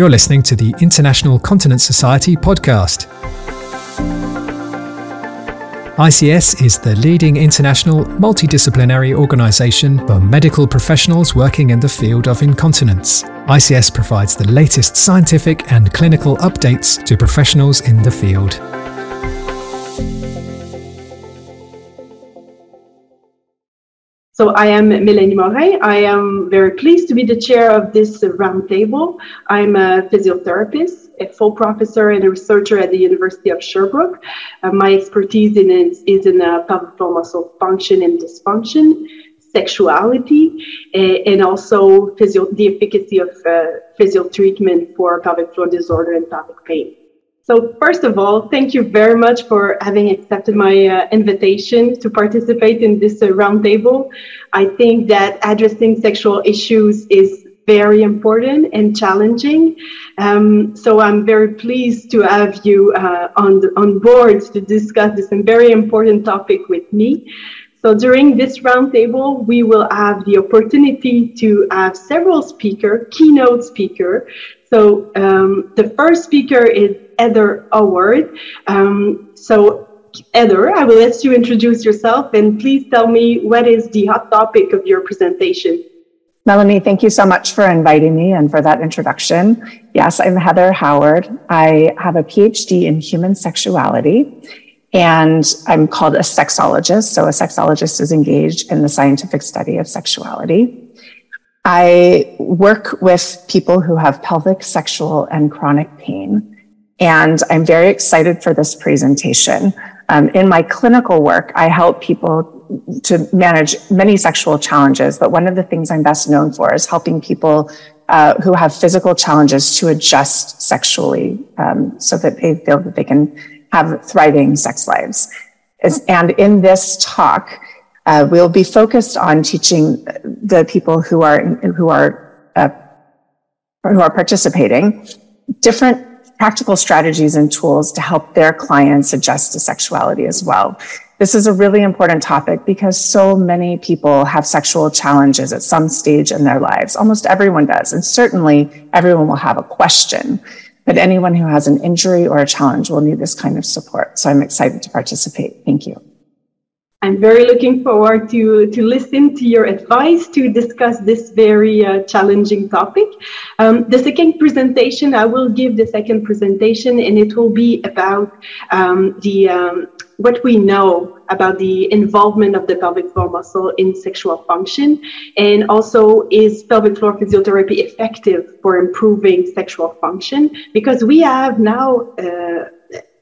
You're listening to the International Continence Society podcast. ICS is the leading international multidisciplinary organization for medical professionals working in the field of incontinence. ICS provides the latest scientific and clinical updates to professionals in the field. So I am Mélanie Morin. I am very pleased to be the chair of this roundtable. I'm a physiotherapist, a full professor and a researcher at the University of Sherbrooke. Uh, my expertise in, is, is in uh, pelvic muscle function and dysfunction, sexuality, uh, and also physio- the efficacy of uh, physio treatment for pelvic floor disorder and pelvic pain. So first of all, thank you very much for having accepted my uh, invitation to participate in this uh, roundtable. I think that addressing sexual issues is very important and challenging. Um, so I'm very pleased to have you uh, on the, on board to discuss this very important topic with me. So during this roundtable, we will have the opportunity to have several speaker, keynote speaker. So um, the first speaker is Heather Howard. Um, so Heather, I will let you introduce yourself and please tell me what is the hot topic of your presentation. Melanie, thank you so much for inviting me and for that introduction. Yes, I'm Heather Howard. I have a PhD in human sexuality and I'm called a sexologist. So a sexologist is engaged in the scientific study of sexuality. I work with people who have pelvic, sexual, and chronic pain. And I'm very excited for this presentation. Um, in my clinical work, I help people to manage many sexual challenges, but one of the things I'm best known for is helping people uh, who have physical challenges to adjust sexually um, so that they feel that they can have thriving sex lives. And in this talk, uh, we'll be focused on teaching the people who are who are uh, who are participating different practical strategies and tools to help their clients adjust to sexuality as well. This is a really important topic because so many people have sexual challenges at some stage in their lives. Almost everyone does. And certainly everyone will have a question. But anyone who has an injury or a challenge will need this kind of support. So I'm excited to participate. Thank you. I'm very looking forward to, to listen to your advice to discuss this very uh, challenging topic. Um, the second presentation, I will give the second presentation, and it will be about um, the um, what we know about the involvement of the pelvic floor muscle in sexual function, and also is pelvic floor physiotherapy effective for improving sexual function? Because we have now. Uh,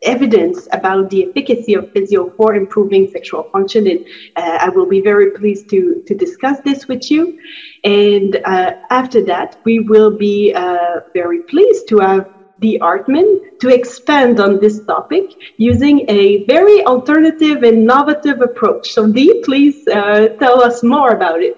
evidence about the efficacy of physio for improving sexual function. And uh, I will be very pleased to, to discuss this with you. And uh, after that, we will be uh, very pleased to have Dee Hartmann to expand on this topic using a very alternative and innovative approach. So Dee, please uh, tell us more about it.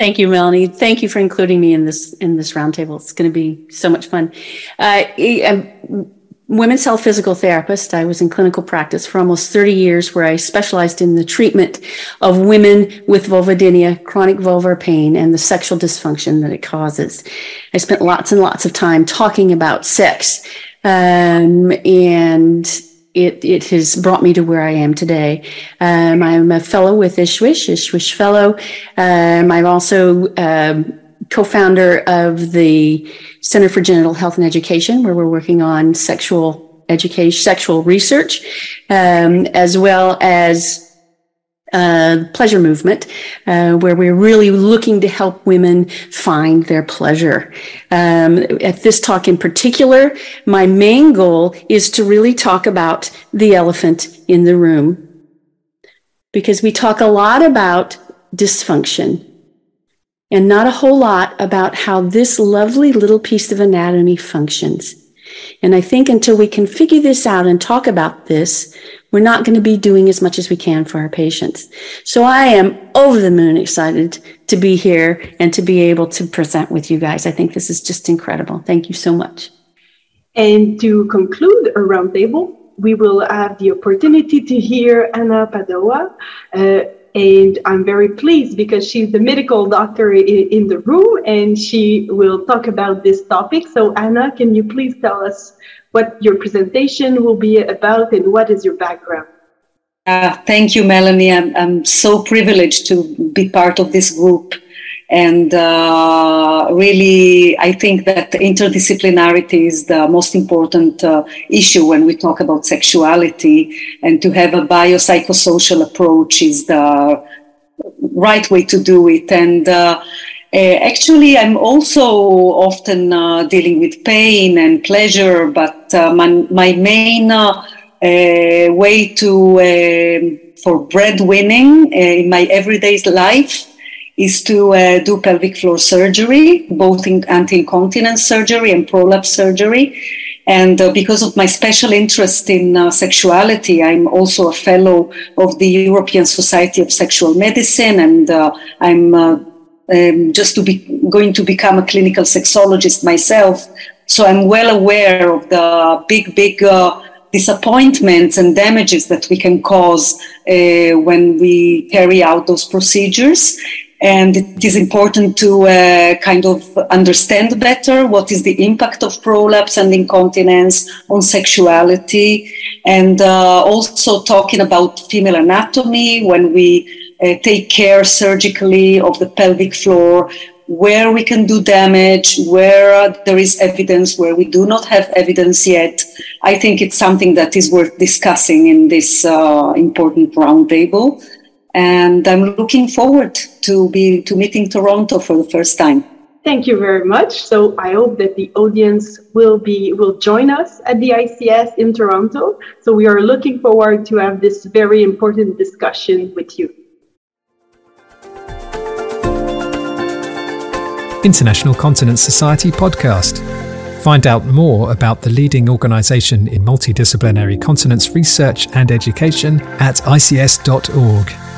Thank you, Melanie. Thank you for including me in this in this roundtable. It's going to be so much fun. Uh, um, women's health physical therapist. I was in clinical practice for almost 30 years where I specialized in the treatment of women with vulvodynia, chronic vulvar pain, and the sexual dysfunction that it causes. I spent lots and lots of time talking about sex. Um, and it, it has brought me to where I am today. Um, I'm a fellow with ISSWSH, ISSWSH fellow. Um, I'm also um, co-founder of the Center for Genital Health and Education, where we're working on sexual education, sexual research, um, as well as uh, pleasure movement, uh, where we're really looking to help women find their pleasure. Um, at this talk in particular, my main goal is to really talk about the elephant in the room. Because we talk a lot about dysfunction and not a whole lot about how this lovely little piece of anatomy functions. And I think until we can figure this out and talk about this, we're not going to be doing as much as we can for our patients. So I am over the moon excited to be here and to be able to present with you guys. I think this is just incredible. Thank you so much. And to conclude our roundtable, we will have the opportunity to hear Anna Padoa. Uh, and I'm very pleased because she's the medical doctor in, the room and she will talk about this topic. So, Anna, can you please tell us what your presentation will be about and what is your background? Uh, thank you, Melanie. I'm, I'm so privileged to be part of this group. And uh, really, I think that interdisciplinarity is the most important uh, issue when we talk about sexuality. And to have a biopsychosocial approach is the right way to do it. And uh, uh, actually, I'm also often uh, dealing with pain and pleasure, but uh, my, my, main uh, uh, way to um, for breadwinning in my everyday life is to do pelvic floor surgery, both in anti-incontinence surgery and prolapse surgery. And uh, because of my special interest in uh, sexuality, I'm also a fellow of the European Society of Sexual Medicine, and uh, I'm um, just to be going to become a clinical sexologist myself. So I'm well aware of the big, big uh, disappointments and damages that we can cause uh, when we carry out those procedures. And it is important to uh, kind of understand better what is the impact of prolapse and incontinence on sexuality. And uh, also talking about female anatomy when we uh, take care surgically of the pelvic floor, where we can do damage, where there is evidence, where we do not have evidence yet. I think it's something that is worth discussing in this uh, important roundtable. And I'm looking forward to be to meeting Toronto for the first time. Thank you very much. So I hope that the audience will be will join us at the ICS in Toronto. So we are looking forward to have this very important discussion with you. International Continence Society podcast. Find out more about the leading organisation in multidisciplinary continence research and education at ics.org.